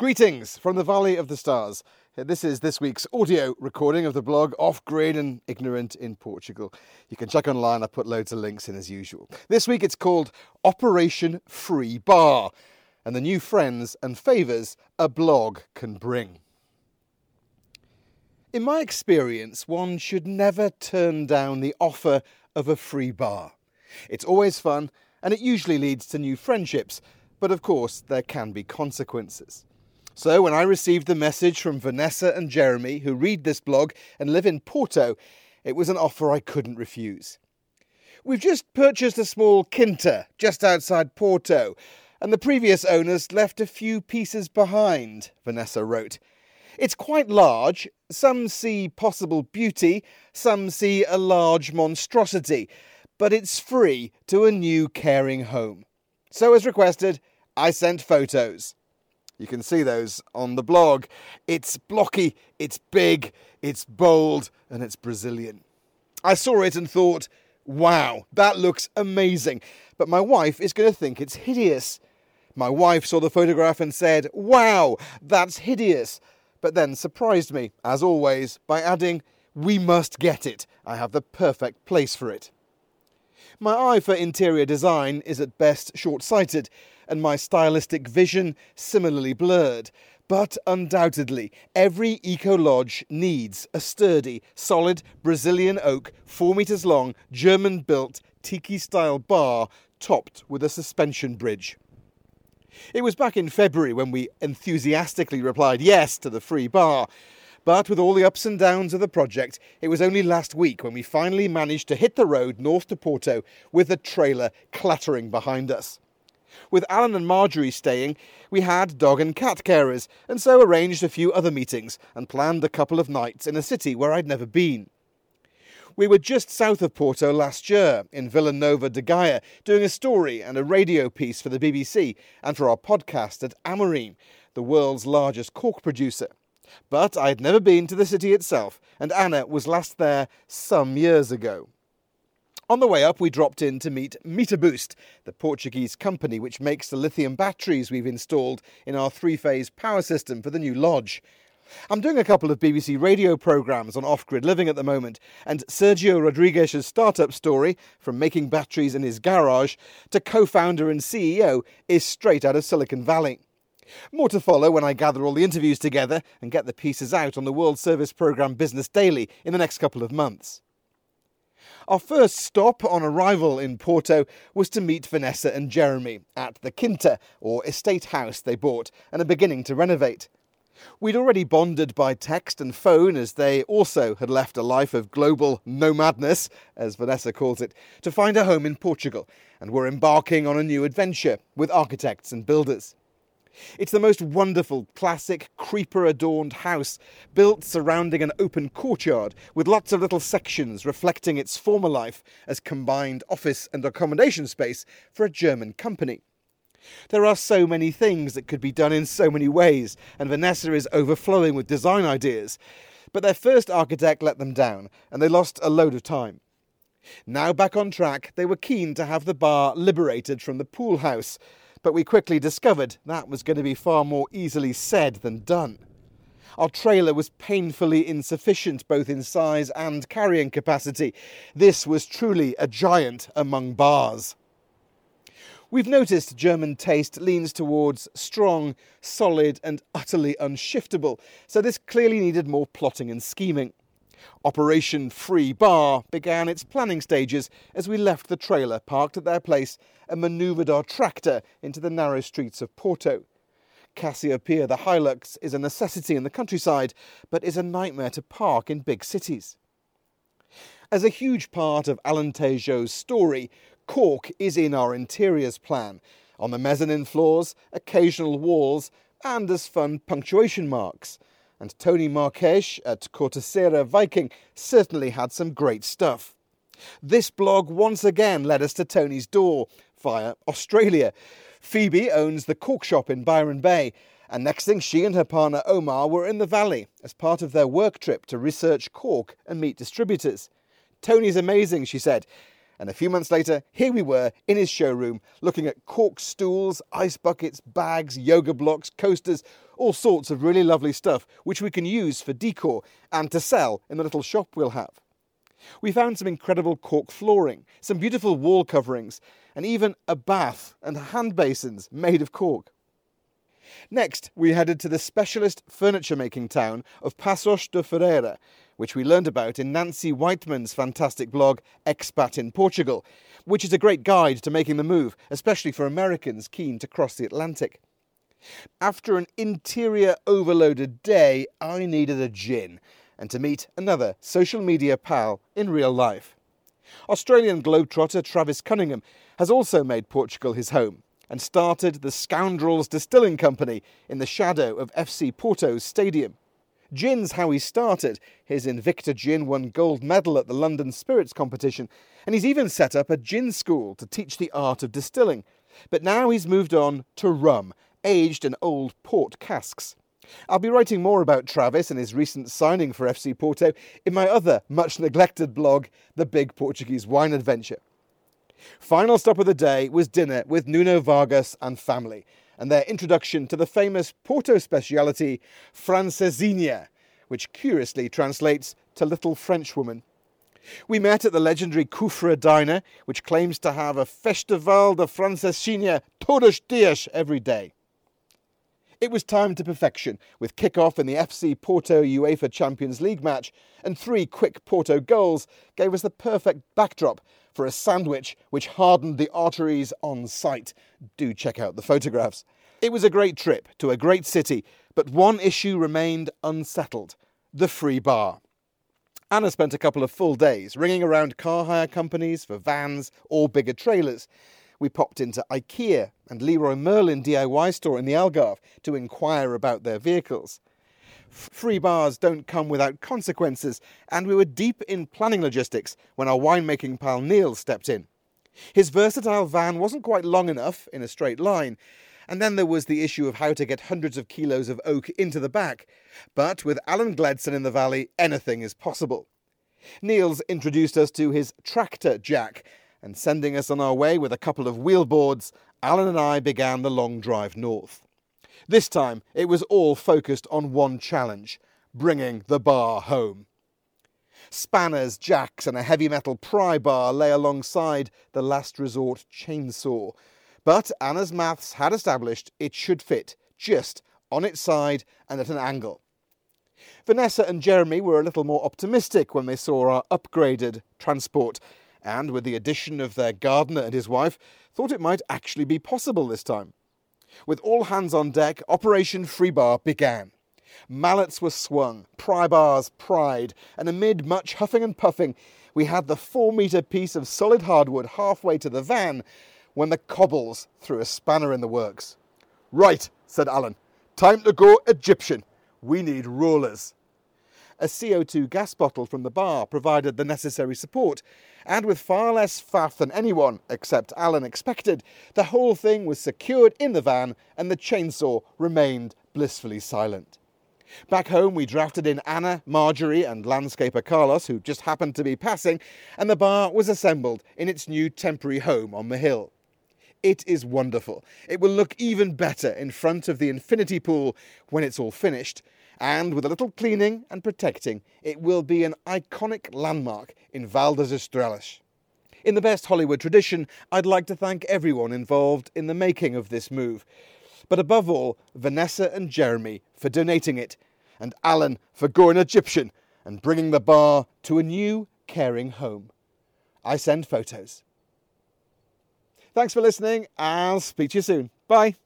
Greetings from the Valley of the Stars. This is this week's audio recording of the blog Off Grid and Ignorant in Portugal. You can check online, I put loads of links in as usual. This week it's called Operation Free Bar and the new friends and favours a blog can bring. In my experience, one should never turn down the offer of a free bar. It's always fun and it usually leads to new friendships, but of course, there can be consequences. So, when I received the message from Vanessa and Jeremy, who read this blog and live in Porto, it was an offer I couldn't refuse. We've just purchased a small quinta just outside Porto, and the previous owners left a few pieces behind, Vanessa wrote. It's quite large. Some see possible beauty, some see a large monstrosity, but it's free to a new caring home. So, as requested, I sent photos. You can see those on the blog. It's blocky, it's big, it's bold, and it's Brazilian. I saw it and thought, wow, that looks amazing. But my wife is going to think it's hideous. My wife saw the photograph and said, wow, that's hideous. But then surprised me, as always, by adding, we must get it. I have the perfect place for it. My eye for interior design is at best short sighted, and my stylistic vision similarly blurred. But undoubtedly, every eco lodge needs a sturdy, solid Brazilian oak, 4 metres long, German built, tiki style bar topped with a suspension bridge. It was back in February when we enthusiastically replied yes to the free bar. But with all the ups and downs of the project, it was only last week when we finally managed to hit the road north to Porto with the trailer clattering behind us. With Alan and Margery staying, we had dog and cat carers, and so arranged a few other meetings and planned a couple of nights in a city where I'd never been. We were just south of Porto last year, in Vila Nova de Gaia, doing a story and a radio piece for the BBC and for our podcast at Amorim, the world's largest cork producer. But I had never been to the city itself, and Anna was last there some years ago. On the way up, we dropped in to meet Meterboost, the Portuguese company which makes the lithium batteries we've installed in our three phase power system for the new lodge. I'm doing a couple of BBC radio programmes on off grid living at the moment, and Sergio Rodriguez's startup story, from making batteries in his garage to co founder and CEO, is straight out of Silicon Valley. More to follow when I gather all the interviews together and get the pieces out on the World Service Programme Business Daily in the next couple of months. Our first stop on arrival in Porto was to meet Vanessa and Jeremy at the Quinta, or estate house they bought and are beginning to renovate. We'd already bonded by text and phone as they also had left a life of global nomadness, as Vanessa calls it, to find a home in Portugal and were embarking on a new adventure with architects and builders. It's the most wonderful, classic, creeper adorned house, built surrounding an open courtyard with lots of little sections reflecting its former life as combined office and accommodation space for a German company. There are so many things that could be done in so many ways, and Vanessa is overflowing with design ideas. But their first architect let them down, and they lost a load of time. Now back on track, they were keen to have the bar liberated from the pool house, but we quickly discovered that was going to be far more easily said than done. Our trailer was painfully insufficient both in size and carrying capacity. This was truly a giant among bars. We've noticed German taste leans towards strong, solid, and utterly unshiftable, so this clearly needed more plotting and scheming. Operation Free Bar began its planning stages as we left the trailer parked at their place and manoeuvred our tractor into the narrow streets of Porto. Cassiopeia the Hilux is a necessity in the countryside, but is a nightmare to park in big cities. As a huge part of Alentejo's story, cork is in our interiors plan, on the mezzanine floors, occasional walls, and as fun punctuation marks and Tony Marques at Corticeira Viking certainly had some great stuff. This blog once again led us to Tony's door via Australia. Phoebe owns the cork shop in Byron Bay, and next thing she and her partner Omar were in the valley as part of their work trip to research cork and meet distributors. Tony's amazing, she said. And a few months later, here we were in his showroom looking at cork stools, ice buckets, bags, yoga blocks, coasters, All sorts of really lovely stuff which we can use for decor and to sell in the little shop we'll have. We found some incredible cork flooring, some beautiful wall coverings, and even a bath and hand basins made of cork. Next, we headed to the specialist furniture making town of Paços de Ferreira, which we learned about in Nancy Whiteman's fantastic blog Expat in Portugal, which is a great guide to making the move, especially for Americans keen to cross the Atlantic. After an interior overloaded day, I needed a gin and to meet another social media pal in real life. Australian globetrotter Travis Cunningham has also made Portugal his home and started the Scoundrels Distilling Company in the shadow of FC Porto's stadium. Gin's how he started. His Invicta gin won gold medal at the London Spirits competition, and he's even set up a gin school to teach the art of distilling. But now he's moved on to rum, aged in old port casks. I'll be writing more about Travis and his recent signing for FC Porto in my other much neglected blog, The Big Portuguese Wine Adventure. Final stop of the day was dinner with Nuno Vargas and family, and their introduction to the famous Porto speciality Francesinha, which curiously translates to Little Frenchwoman. We met at the legendary Cufra Diner, which claims to have a Festival de Francesinha todos dias every day. It was timed to perfection, with kick-off in the FC Porto UEFA Champions League match, and three quick Porto goals gave us the perfect backdrop for a sandwich which hardened the arteries on sight. Do check out the photographs. It was a great trip to a great city, but one issue remained unsettled the free bar. Anna spent a couple of full days ringing around car hire companies for vans or bigger trailers we popped into IKEA and Leroy Merlin DIY store in the Algarve to inquire about their vehicles. Free bars don't come without consequences, and we were deep in planning logistics when our winemaking pal Neil stepped in. His versatile van wasn't quite long enough in a straight line, and then there was the issue of how to get hundreds of kilos of oak into the back. But with Alan Gledson in the valley, anything is possible. Niels introduced us to his tractor jack, and sending us on our way with a couple of wheelboards, Alan and I began the long drive north. This time it was all focused on one challenge bringing the bar home. Spanners, jacks, and a heavy metal pry bar lay alongside the last resort chainsaw. But Anna's maths had established it should fit just on its side and at an angle. Vanessa and Jeremy were a little more optimistic when they saw our upgraded transport and with the addition of their gardener and his wife, thought it might actually be possible this time. With all hands on deck, Operation Freebar began. Mallets were swung, pry bars pried, and amid much huffing and puffing, we had the four metre piece of solid hardwood halfway to the van when the cobbles threw a spanner in the works. Right, said Alan. Time to go Egyptian. We need rollers a CO2 gas bottle from the bar provided the necessary support, and with far less faff than anyone, except Alan, expected, the whole thing was secured in the van and the chainsaw remained blissfully silent. Back home, we drafted in Anna, Margery, and landscaper Carlos, who just happened to be passing, and the bar was assembled in its new temporary home on the hill. It is wonderful. It will look even better in front of the infinity pool when it's all finished, and with a little cleaning and protecting, it will be an iconic landmark in Val Estrelas. In the best Hollywood tradition, I'd like to thank everyone involved in the making of this move, but above all, Vanessa and Jeremy for donating it, and Alan for going Egyptian and bringing the bar to a new, caring home. I send photos. Thanks for listening. I'll speak to you soon. Bye.